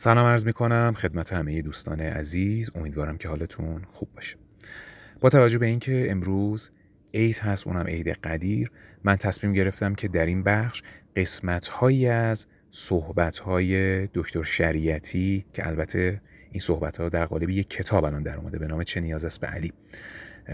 سلام عرض می کنم خدمت همه دوستان عزیز. امیدوارم که حالتون خوب باشه. با توجه به اینکه امروز عید هست اونم عید قدیر من تصمیم گرفتم که در این بخش قسمت هایی از صحبت های دکتر شریعتی که البته این صحبت ها در قالب یک کتاب الان در اومده به نام چه نیاز است به علی.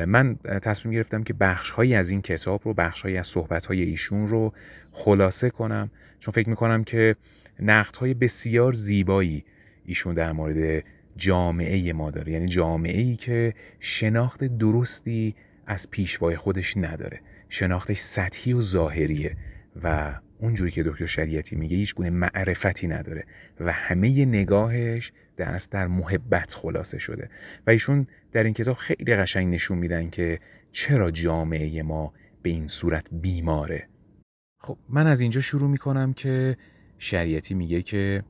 من تصمیم گرفتم که بخش هایی از این کتاب رو بخش هایی از صحبت های ایشون رو خلاصه کنم چون فکر می کنم که نقد های بسیار زیبایی ایشون در مورد جامعه ما داره. یعنی جامعه ای که شناخت درستی از پیشوای خودش نداره. شناختش سطحی و ظاهریه و اونجوری که دکتر شریعتی میگه هیچ گونه معرفتی نداره و همه نگاهش در در محبت خلاصه شده. و ایشون در این کتاب خیلی قشنگ نشون میدن که چرا جامعه ما به این صورت بیماره. خب من از اینجا شروع می‌کنم که شریعتی میگه که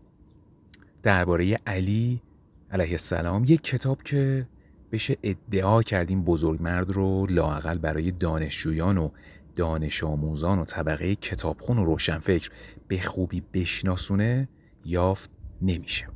درباره علی علیه السلام یک کتاب که بشه ادعا کردیم بزرگمرد رو لاقل برای دانشجویان و دانش آموزان و طبقه کتابخون و روشنفکر به خوبی بشناسونه یافت نمیشه.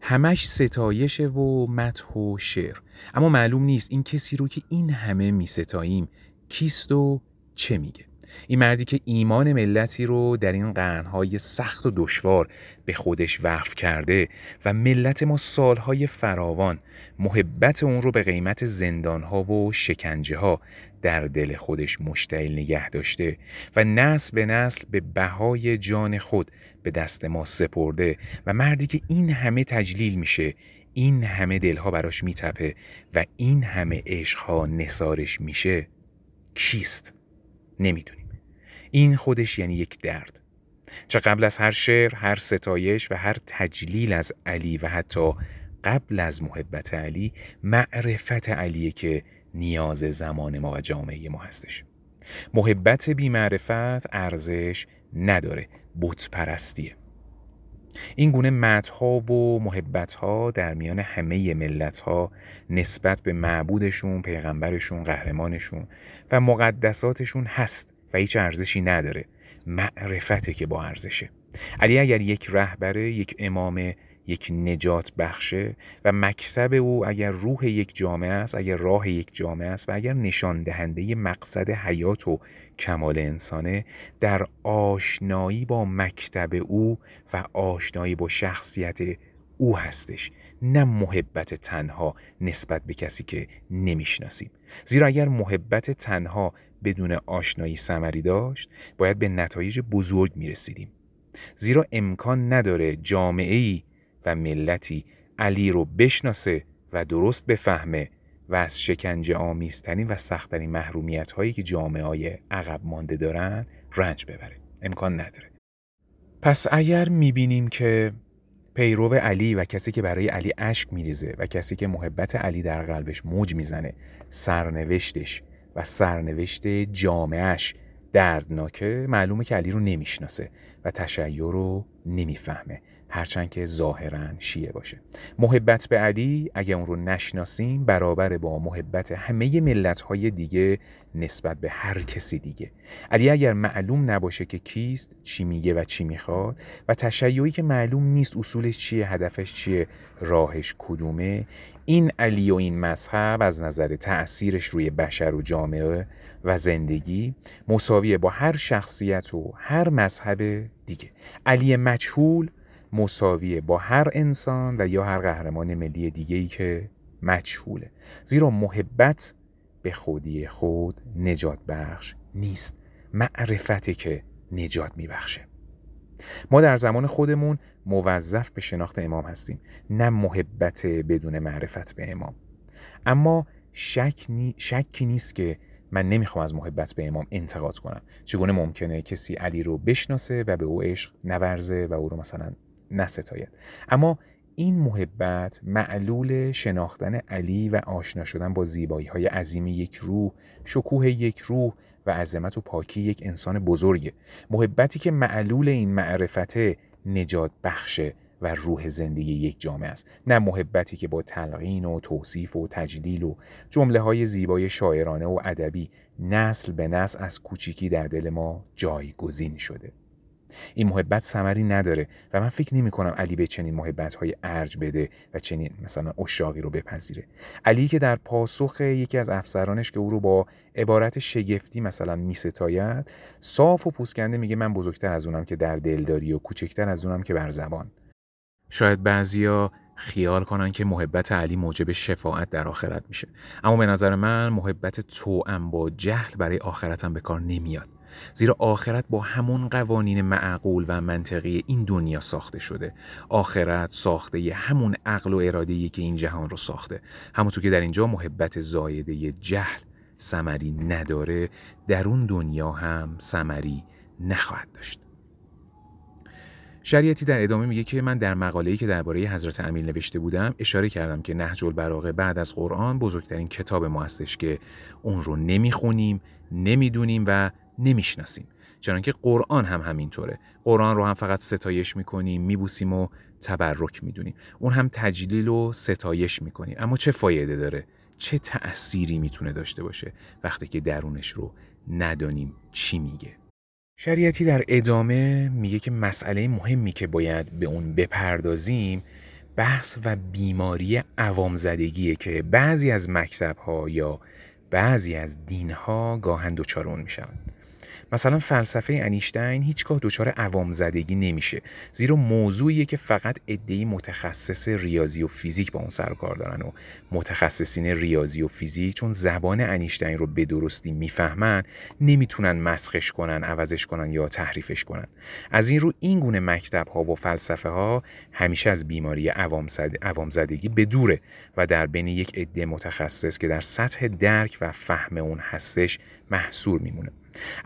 همش ستایشه و مدح و شعر. اما معلوم نیست این کسی رو که این همه میستاییم کیست و چه میگه. این مردی که ایمان ملتی رو در این قرنهای سخت و دشوار به خودش وقف کرده و ملت ما سالهای فراوان محبت اون رو به قیمت زندانها و شکنجه ها در دل خودش مشتعل نگه داشته و نسل به نسل به بهای جان خود به دست ما سپرده و مردی که این همه تجلیل میشه این همه دلها براش میتپه و این همه عشقها نسارش میشه کیست؟ نمی‌دونی این خودش یعنی یک درد. چه قبل از هر شعر، هر ستایش و هر تجلیل از علی و حتی قبل از محبت علی معرفت علیه که نیاز زمان ما و جامعه ما هستش. محبت بی معرفت ارزش نداره بت پرستیه این گونه مدها و محبتها در میان همه ملت ها نسبت به معبودشون، پیغمبرشون، قهرمانشون و مقدساتشون هست و هیچ ارزشی نداره. معرفته که با ارزشه. علی اگر یک رهبره یک امام یک نجات بخشه و مکسب او اگر روح یک جامعه است اگر راه یک جامعه است و اگر نشان دهنده مقصد حیات و کمال انسانه در آشنایی با مکتب او و آشنایی با شخصیت او هستش نه محبت تنها نسبت به کسی که نمی‌شناسیم زیرا اگر محبت تنها بدون آشنایی سمری داشت باید به نتایج بزرگ می رسیدیم. زیرا امکان نداره جامعه ای و ملتی علی رو بشناسه و درست بفهمه و از شکنجه آمیزترین و سختترین محرومیت هایی که جامعه های عقب مانده دارن رنج ببره. امکان نداره. پس اگر می‌بینیم که پیرو علی و کسی که برای علی اشک میریزه و کسی که محبت علی در قلبش موج می‌زنه سرنوشتش و سرنوشت جامعش دردناکه معلومه که علی رو نمی‌شناسه و تشیع رو نمی‌فهمه. هرچند که ظاهرا شیعه باشه. محبت به علی اگر اون رو نشناسیم برابر با محبت همه ملت های دیگه نسبت به هر کسی دیگه. علی اگر معلوم نباشه که کیست چی میگه و چی می‌خواد و تشیعی که معلوم نیست اصولش چیه هدفش چیه راهش کدومه این علی و این مذهب از نظر تأثیرش روی بشر و جامعه و زندگی مساویه با هر شخصیت و هر مذهب دیگه. علی مجهول مساویه با هر انسان و یا هر قهرمان ملی دیگه ای که مجهوله. زیرا محبت به خودی خود نجات بخش نیست معرفتی که نجات میبخشه. ما در زمان خودمون موظف به شناخت امام هستیم نه محبت بدون معرفت به امام. اما شک نی... شکی نیست که من نمی‌خوام از محبت به امام انتقاد کنم. چگونه ممکنه کسی علی رو بشناسه و به او عشق نورزه و او رو مثلا نستاید اما این محبت معلول شناختن علی و آشنا شدن با زیبایی های عظیم یک روح شکوه یک روح و عظمت و پاکی یک انسان بزرگه. محبتی که معلول این معرفت نجات بخشه و روح زندگی یک جامعه است. نه محبتی که با تلقین و توصیف و تجلیل و جمله های زیبای شاعرانه و ادبی نسل به نسل از کوچیکی در دل ما جایگزین شده. این محبت ثمری نداره و من فکر نمی کنم علی به چنین محبت های ارج بده و چنین مثلا اشاقی رو بپذیره. علی که در پاسخ یکی از افسرانش که او رو با عبارت شگفتی مثلا میستاید صاف و پوسکنده میگه من بزرگتر از اونم که در دلداری و کوچکتر از اونم که بر زبان. شاید بعضیا خیال کنن که محبت علی موجب شفاعت در آخرت میشه. اما به نظر من محبت توأم با جهل برای آخرتم به کار نمیاد. زیرا آخرت با همون قوانین معقول و منطقی این دنیا ساخته شده. آخرت ساخته ی همون عقل و اراده که این جهان رو ساخته. همونطور که در اینجا محبت زایده جهل سمری نداره در اون دنیا هم سمری نخواهد داشت. شریعتی در ادامه میگه که من در مقاله‌ای که درباره حضرت امیل نوشته بودم اشاره کردم که نهج البلاغه بعد از قرآن بزرگترین کتاب ما هستش که اون رو نمی‌خونیم، نمی‌دونیم و نمی‌شناسیم. چنانکه قرآن هم همینطوره. قرآن رو هم فقط ستایش می‌کنیم، میبوسیم و تبرک می‌دونیم. اون هم تجلیل و ستایش می‌کنیم. اما چه فایده داره؟ چه تأثیری می‌تونه داشته باشه وقتی که درونش رو ندانیم چی میگه؟ شریعتی در ادامه میگه که مسئله مهمی که باید به اون بپردازیم بحث و بیماری عوام زدگیه که بعضی از مکتب ها یا بعضی از دین ها گاهن دچار اون می‌شوند. مثلا فلسفه انیشتین هیچگاه دچار عوام زدگی نمیشه زیرا موضوعیه که فقط عده‌ای متخصص ریاضی و فیزیک با اون سر کار دارن و متخصصین ریاضی و فیزیک چون زبان انیشتین رو به درستی می‌فهمن نمی‌تونن مسخش کنن عوضش کنن یا تحریفش کنن. از این رو این گونه مکتب ها و فلسفه ها همیشه از بیماری عوام زدگی به دوره و در بین یک عده متخصص که در سطح درک و فهم اون هستش محصور میمونه.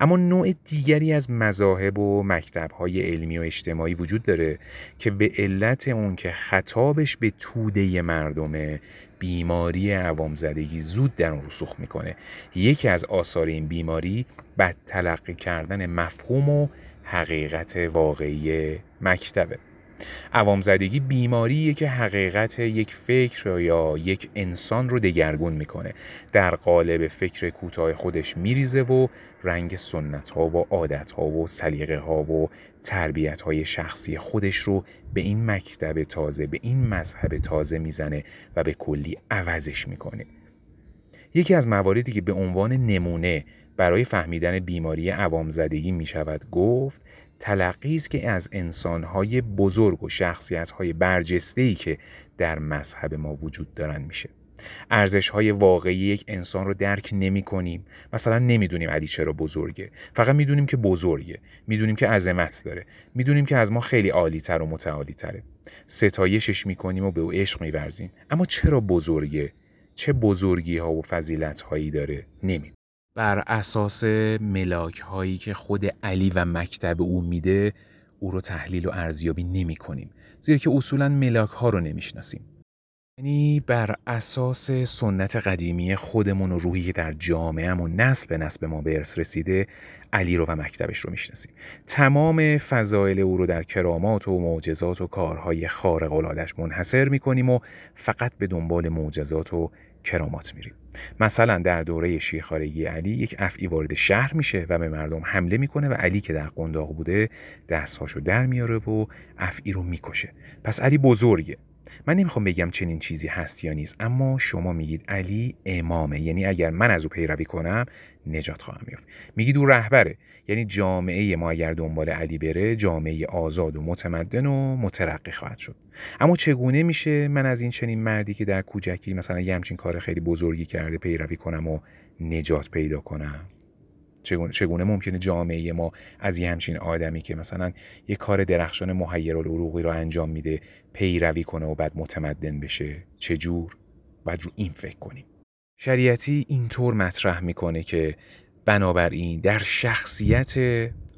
اما نوع دیگری از مذاهب و مکتبهای علمی و اجتماعی وجود داره که به علت اون که خطابش به توده مردمه بیماری عوام زدگی زود در اون رسوخ می‌کنه. یکی از آثار این بیماری بد تلقی کردن مفهوم و حقیقت واقعی مکتبه. عوام زدگی بیماریه که حقیقت یک فکر یا یک انسان رو دگرگون می‌کنه. در قالب فکر کوتاه خودش میریزه و رنگ سنت ها و عادت ها و سلیقه ها و تربیت های شخصی خودش رو به این مکتب تازه به این مذهب تازه می‌زنه و به کلی عوضش می‌کنه. یکی از مواردی که به عنوان نمونه برای فهمیدن بیماری عوام زدگی می شود گفت تلقی است که از انسانهای بزرگ و شخصیتهای برجسته‌ای که در مذهب ما وجود دارن میشه. ارزش های واقعی یک انسان رو درک نمی کنیم مثلا نمی‌دونیم علی چرا بزرگه. فقط می‌دونیم که بزرگه. می‌دونیم که عظمت داره. می‌دونیم که از ما خیلی عالی تر و متعالی تره ستایشش می‌کنیم و به او عشق میورزیم. اما چرا بزرگه؟ چه بزرگی ها و فضیلت هایی داره؟ نمی بر اساس ملاک هایی که خود علی و مکتب او میده او رو تحلیل و ارزیابی نمی کنیم زیرا که اصولا ملاک ها رو نمی‌شناسیم. یعنی بر اساس سنت قدیمی خودمون و روحی که در جامعهمون نسل به نسل ما به ارث رسیده علی رو و مکتبش رو می‌شناسیم. تمام فضایل او رو در کرامات و معجزات و کارهای خارق العادش منحصر می‌کنیم و فقط به دنبال معجزات و کرامات میریم. مثلا در دوره شیرخارگی علی یک افعی وارد شهر میشه و به مردم حمله می‌کنه و علی که در قنداق بوده دستهاشو در میاره و افعی رو می‌کشه. پس علی بزرگه. من نمی‌خوام بگم چنین چیزی هست یا نیست اما شما میگید علی امامه. یعنی اگر من از او پیروی کنم نجات خواهم یافت. میگید او رهبره. یعنی جامعه ما اگر دنبال علی بره جامعه آزاد و متمدن و مترقی خواهد شد. اما چگونه میشه من از این چنین مردی که در کوچکی مثلا یه همچین کار خیلی بزرگی کرده پیروی کنم و نجات پیدا کنم؟ چگونه, ممکنه جامعه ما از یه همچین آدمی که مثلا یه کار درخشان محیر العروقی رو انجام میده پیروی کنه و بعد متمدن بشه؟ چجور؟ باید رو این فکر کنیم. شریعتی اینطور مطرح می‌کنه که بنابراین در شخصیت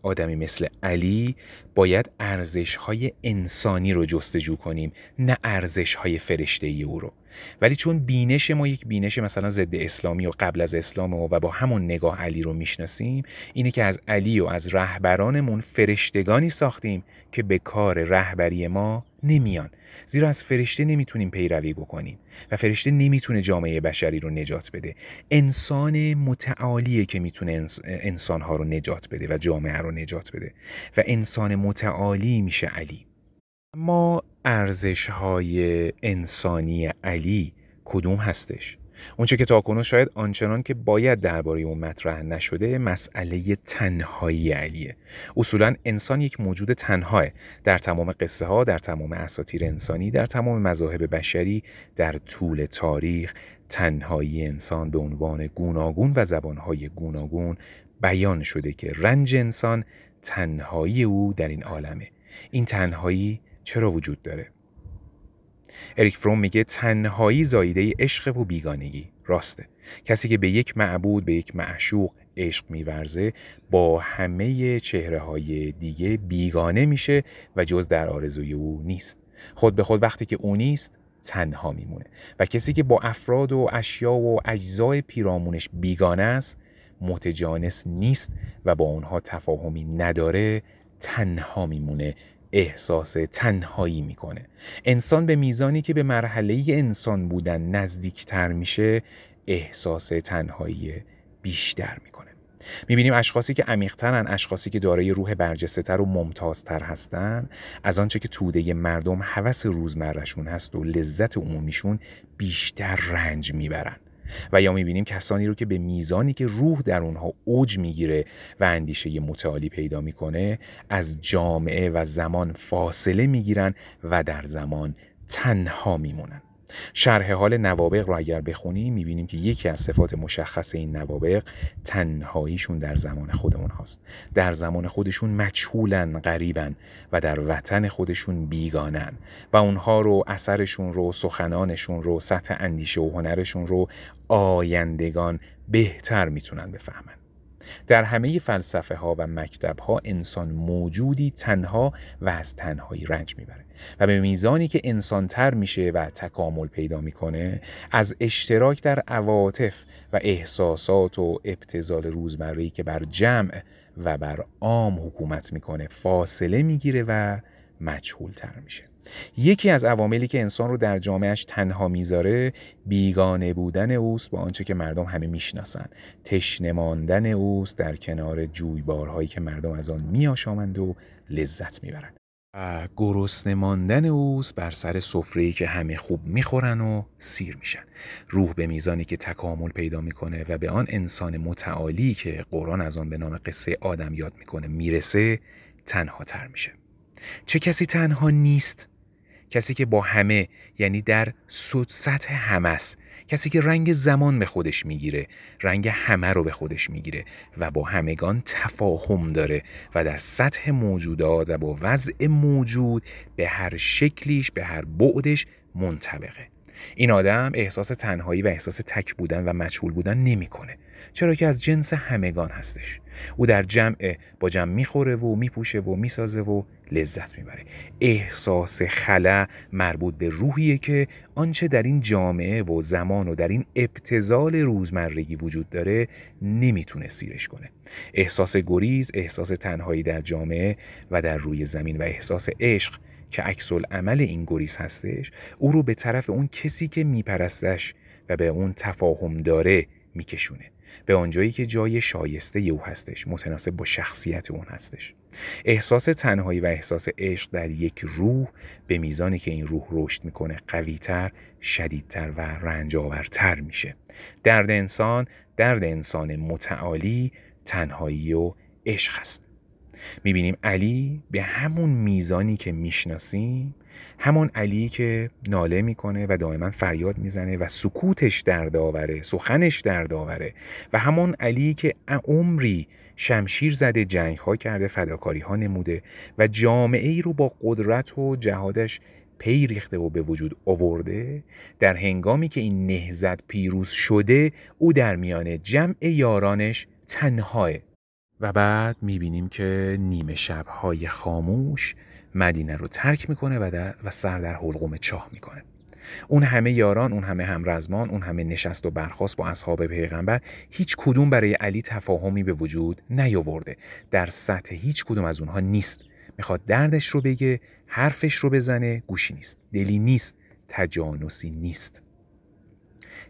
آدمی مثل علی باید ارزش های انسانی رو جستجو کنیم نه ارزش های فرشته ای او رو. ولی چون بینش ما یک بینش مثلا ضد اسلامی و قبل از اسلام و, و با همون نگاه علی رو می‌شناسیم اینه که از علی و از رهبرانمون فرشتگانی ساختیم که به کار رهبری ما نمیان. زیرا از فرشته نمی‌تونیم پیروی بکنیم و فرشته نمی‌تونه جامعه بشری رو نجات بده. انسان متعالیه که می‌تونه انسانها رو نجات بده و جامعه رو نجات بده. و انسان متعالی میشه علی. ما ارزش های انسانی علی کدوم هستش؟ اونچه که تاکنون شاید آنچنان که باید درباره اون مطرح نشده مسئله تنهایی علیه. اصولا انسان یک موجود تنهاه. در تمام قصه ها در تمام اساطیر انسانی در تمام مذاهب بشری در طول تاریخ تنهایی انسان به عنوان گوناگون و زبانهای گوناگون بیان شده که رنج انسان تنهایی او در این عالمه. این تنهایی چرا وجود داره؟ اریک فروم میگه تنهایی زایده عشق و بیگانگی. راسته. کسی که به یک معبود به یک معشوق عشق میورزه با همه چهره های دیگه بیگانه میشه و جز در آرزوی او نیست. خود به خود وقتی که او نیست تنها میمونه. و کسی که با افراد و اشیا و اجزای پیرامونش بیگانه است متجانس نیست و با اونها تفاهمی نداره تنها میمونه احساس تنهایی می‌کنه. انسان به میزانی که به مرحله انسان بودن نزدیکتر میشه احساس تنهایی بیشتر می‌کنه. می‌بینیم اشخاصی که عمیقترن اشخاصی که دارای روح برجسته و ممتازتر هستن. از آنچه که توده مردم هوس روزمرهشون هست و لذت عمومیشون بیشتر رنج می‌برن. و یا می‌بینیم کسانی رو که به میزانی که روح در اونها اوج می‌گیره و اندیشه متعالی پیدا می‌کنه از جامعه و زمان فاصله می‌گیرن و در زمان تنها میمونن. شرح حال نوابق رو اگر بخونیم می‌بینیم که یکی از صفات مشخص این نوابق تنهاییشون در زمان خودمون هاست. در زمان خودشون مجهولن غریبن و در وطن خودشون بیگانن و اونها رو اثرشون رو سخنانشون رو سطح اندیشه و هنرشون رو آیندگان بهتر می‌تونن بفهمن. در همه فلسفه ها و مکتب ها انسان موجودی تنها و از تنهایی رنج می‌بره و به میزانی که انسان تر میشه و تکامل پیدا می‌کنه از اشتراک در عواطف و احساسات و ابتزال روزمره که بر جمع و بر عام حکومت می‌کنه فاصله می‌گیره و مجهول تر میشه. یکی از عواملی که انسان رو در جامعهش تنها می‌ذاره بیگانه بودن اوست با آنچه که مردم همه می‌شناسن. تشنه ماندن اوست در کنار جویبارهایی که مردم از آن میآشامند و لذت می‌برند. و گرسنه ماندن اوست بر سر سفره‌ای که همه خوب می‌خورن و سیر میشن. روح به میزانی که تکامل پیدا می‌کنه و به آن انسان متعالی که قرآن از آن به نام قصه آدم یاد می‌کنه می‌رسه تنها تر میشه. چه کسی تنها نیست؟ کسی که با همه یعنی در سطح همه است. کسی که رنگ زمان به خودش می‌گیره رنگ همه رو به خودش می‌گیره و با همگان تفاهم داره و در سطح موجودات و با وضع موجود به هر شکلیش به هر بعدش منطبقه. این آدم احساس تنهایی و احساس تک بودن و مجهول بودن نمی‌کنه. چرا که از جنس همگان هستش. او در جمع با جمع می‌خوره و میپوشه و می‌سازه و لذت می‌بره. احساس خلا مربوط به روحیه که آنچه در این جامعه و زمان و در این ابتزال روزمرگی وجود داره نمی‌تونه سیرش کنه. احساس گریز احساس تنهایی در جامعه و در روی زمین و احساس عشق که عکس عمل این گریز هستش او رو به طرف اون کسی که میپرستش و به اون تفاهم داره میکشونه. به آنجایی که جای شایسته او هستش متناسب با شخصیت اون هستش. احساس تنهایی و احساس عشق در یک روح به میزانی که این روح رشد می‌کنه قویتر شدیدتر و رنجاورتر میشه. درد انسان درد انسان متعالی تنهایی و عشق است می‌بینیم علی به همون میزانی که می‌شناسیم همون علی که ناله می‌کنه و دائما فریاد می‌زنه و سکوتش دردآوره سخنش دردآوره و همون علی که عمری شمشیر زده جنگ ها کرده فداکاری ها نموده و جامعه ای رو با قدرت و جهادش پی ریخته و به وجود آورده در هنگامی که این نهزت پیروز شده او در میان جمع یارانش تنهاه و بعد می‌بینیم که نیمه شبهای خاموش مدینه رو ترک می‌کنه و, در و سر در حلقوم چاه می‌کنه. اون همه یاران اون همه همرزمان اون همه نشست و برخواست با اصحاب پیغمبر هیچ کدوم برای علی تفاهمی به وجود نیاورده. در سطح هیچ کدوم از اونها نیست. می‌خواد دردش رو بگه حرفش رو بزنه گوشی نیست. دلی نیست تجانسی نیست.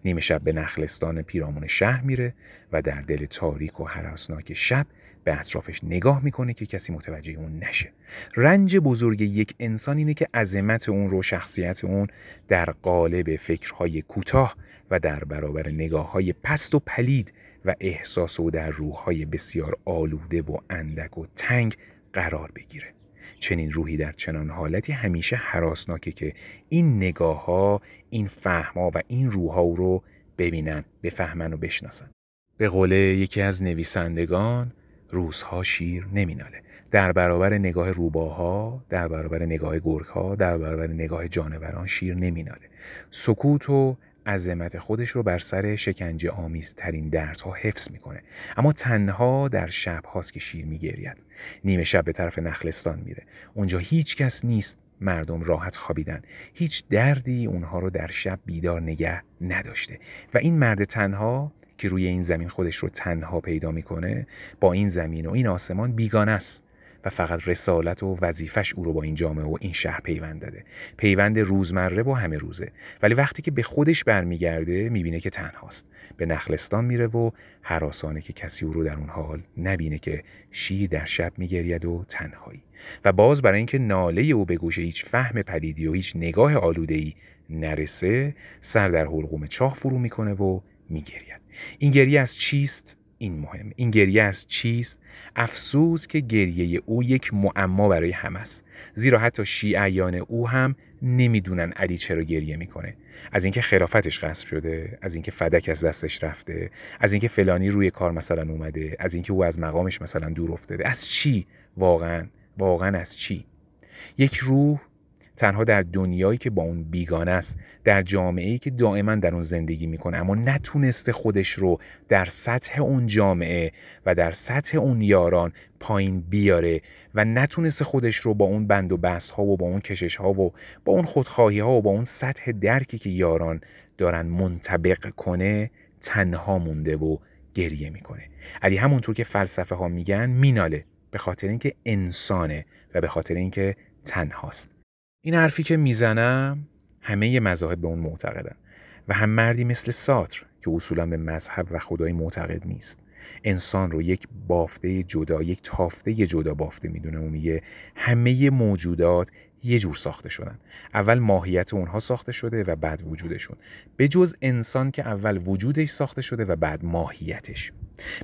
نیمه شب به نخلستان پیرامون شهر میره و در دل تاریک و حراسناک شب به اطرافش نگاه می‌کنه که کسی متوجه اون نشه. رنج بزرگ یک انسان اینه که عظمت اون رو شخصیت اون در قالب فکرهای کوتاه و در برابر نگاه های پست و پلید و احساس و در روحهای بسیار آلوده و اندک و تنگ قرار بگیره. چنین روحی در چنان حالتی همیشه حراسناکه که این نگاه ها این فهما و این روحها رو ببینن بفهمن و بشناسن. به قول یکی از نویسندگان روزها شیر نمیناله. در برابر نگاه روباها در برابر نگاه گرگها در برابر نگاه جانوران شیر نمیناله. سکوت و عظمت خودش رو بر سر شکنجه آمیزترین دردها حفظ می‌کنه. اما تنها در شب هاست که شیر میگرید. نیمه شب به طرف نخلستان میره. اونجا هیچ کس نیست. مردم راحت خوابیدن. هیچ دردی اونها رو در شب بیدار نگه نداشته. و این مرد تنها که روی این زمین خودش رو تنها پیدا می‌کنه با این زمین و این آسمان بیگانه است و فقط رسالت و وظیفش او رو با این جامعه و این شهر پیوند داده. پیوند روزمره و همه روزه. ولی وقتی که به خودش برمیگرده می‌بینه که تنهاست. به نخلستان میره و حراسانه که کسی او رو در اون حال نبینه که شیر در شب میگرید و تنهایی. و باز برای اینکه ناله او به گوش هیچ فهم پلیدی و هیچ نگاه آلوده ای نرسه سر در حلقوم چاه فرو می‌کنه و میگرید. این گریه از چیست؟ این مهم این گریه از چیست؟ افسوس که گریه او یک معما برای همه است. زیرا حتی شیعیان او هم نمی‌دونن علی چرا گریه می‌کنه. از اینکه خرافتش غصب شده از اینکه فدک از دستش رفته از اینکه فلانی روی کار مثلا اومده از اینکه او از مقامش مثلا دور افتاده. از چی؟ واقعا. واقعا از چی؟ یک روح تنها در دنیایی که با اون بیگانه است در جامعه‌ای که دائما در اون زندگی می‌کنه اما نتونسته خودش رو در سطح اون جامعه و در سطح اون یاران پایین بیاره و نتونسته خودش رو با اون بند و بست ها و با اون کشش ها و با اون خودخواهی ها و با اون سطح درکی که یاران دارن منطبق کنه تنها مونده و گریه می‌کنه. علی همونطور که فلسفه ها میگن میناله به خاطر اینکه انسانه و به خاطر اینکه تنهاست. این حرفی که می‌زنم همه مذاهب به اون معتقدن و هم مردی مثل ساتر که اصولا به مذهب و خدای معتقد نیست. انسان رو یک بافته جدا یک تافته جدا بافته می‌دونه. و میگه همه موجودات یه جور ساخته شدن. اول ماهیت اونها ساخته شده و بعد وجودشون. به جز انسان که اول وجودش ساخته شده و بعد ماهیتش.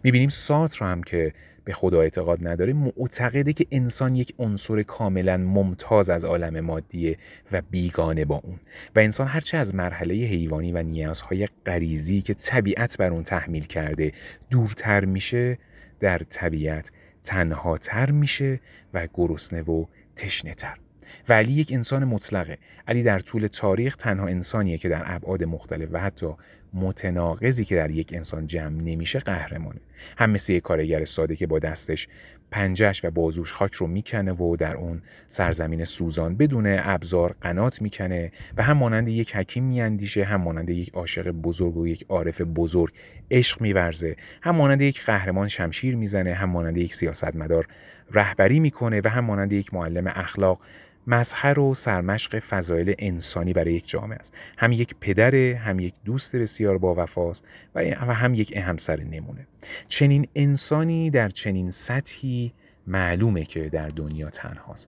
می‌بینیم ساتر هم که به خدا اعتقاد نداره معتقده که انسان یک عنصر کاملا ممتاز از عالم مادیه و بیگانه با اون. و انسان هرچه از مرحله حیوانی و نیازهای غریزی که طبیعت بر اون تحمیل کرده دورتر میشه در طبیعت تنها تر میشه و گرسنه و تشنه تر و علی یک انسان مطلقه. علی در طول تاریخ تنها انسانیه که در ابعاد مختلف و حتی متناقضی که در یک انسان جمع نمیشه قهرمانه. هم مثل یک کارگر ساده که با دستش پنجش و بازوش خاک رو می‌کنه و در اون سرزمین سوزان بدون ابزار قنات می‌کنه و هم مانند یک حکیم میاندیشه هم مانند یک عاشق بزرگ و یک عارف بزرگ عشق میورزه هم مانند یک قهرمان شمشیر می‌زنه هم مانند یک سیاستمدار رهبری می‌کنه و هم مانند یک معلم اخلاق مظهر و سرمشق فضایل انسانی برای یک جامعه است. هم یک پدره هم یک دوست بسیار با وفاست و هم یک همسر نمونه. چنین انسانی در چنین سطحی معلومه که در دنیا تنهاست.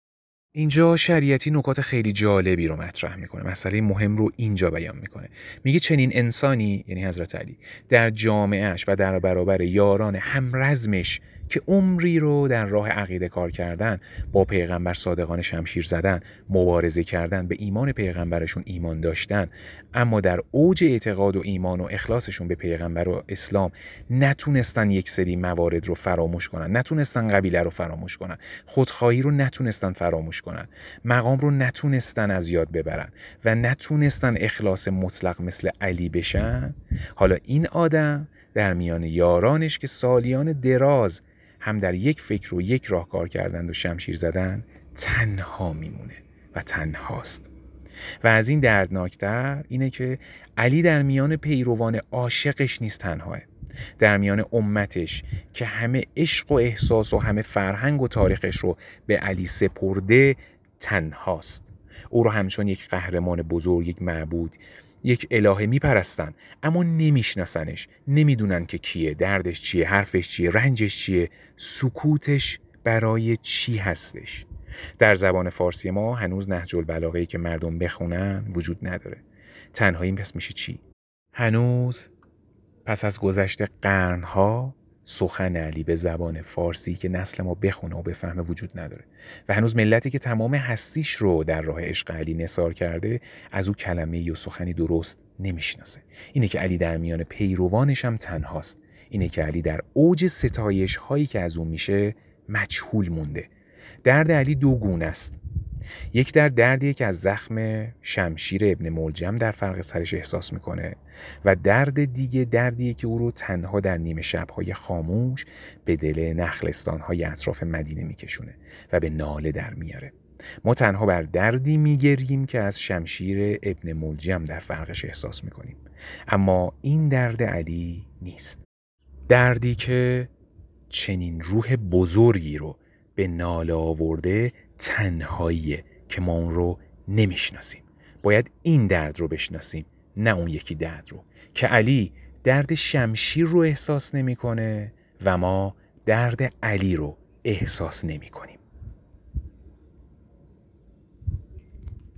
اینجا شریعتی نکات خیلی جالبی رو مطرح می‌کنه. مسئله مهم رو اینجا بیان می‌کنه. میگه چنین انسانی یعنی حضرت علی در جامعهش و در برابر یاران همرزمش که عمری رو در راه عقیده کار کردن با پیغمبر صادقان شمشیر زدن مبارزه کردن به ایمان پیغمبرشون ایمان داشتن. اما در اوج اعتقاد و ایمان و اخلاصشون به پیغمبر و اسلام نتونستن یک سری موارد رو فراموش کنن. نتونستن قبیله رو فراموش کنن. خودخواهی رو نتونستن فراموش کنن. مقام رو نتونستن از یاد ببرن و نتونستن اخلاص مطلق مثل علی بشن. حالا این آدم در میان یارانش که سالیان دراز هم در یک فکر و یک راه کار کردند و شمشیر زدن تنها میمونه و تنهاست. و از این دردناکتر اینه که علی در میان پیروان عاشقش نیست تنهاه. در میان امتش که همه عشق و احساس و همه فرهنگ و تاریخش رو به علی سپرده تنهاست. او رو همچون یک قهرمان بزرگ یک معبود یک الهه میپرستن اما نمیشناسنش. نمی‌دونن که کیه دردش چیه حرفش چیه رنجش چیه سکوتش برای چی هستش. در زبان فارسی ما هنوز نهج البلاغه که مردم بخونن وجود نداره. تنهایی پس میشه چی؟ هنوز پس از گذشت قرنها سخن علی به زبان فارسی که نسل ما بخونه و بفهمه وجود نداره. و هنوز ملتی که تمام هستیش رو در راه عشق علی نصار کرده از او کلمه یا سخنی درست نمی‌شناسه. اینه که علی در میان پیروانش هم تنهاست. اینه که علی در اوج ستایش هایی که از او میشه مجهول مونده. درد علی دو گونه است. یک در دردیه که از زخم شمشیر ابن ملجم در فرق سرش احساس می‌کنه و درد دیگه دردیه که او رو تنها در نیمه شبهای خاموش به دل نخلستانهای اطراف مدینه میکشونه و به ناله در میاره. ما تنها بر دردی میگریم که از شمشیر ابن ملجم در فرقش احساس می‌کنیم. اما این درد علی نیست. دردی که چنین روح بزرگی رو به ناله آورده تنهاییه که ما اون رو نمی‌شناسیم باید این درد رو بشناسیم نه اون یکی درد رو که علی درد شمشیر رو احساس نمی‌کنه و ما درد علی رو احساس نمی کنیم.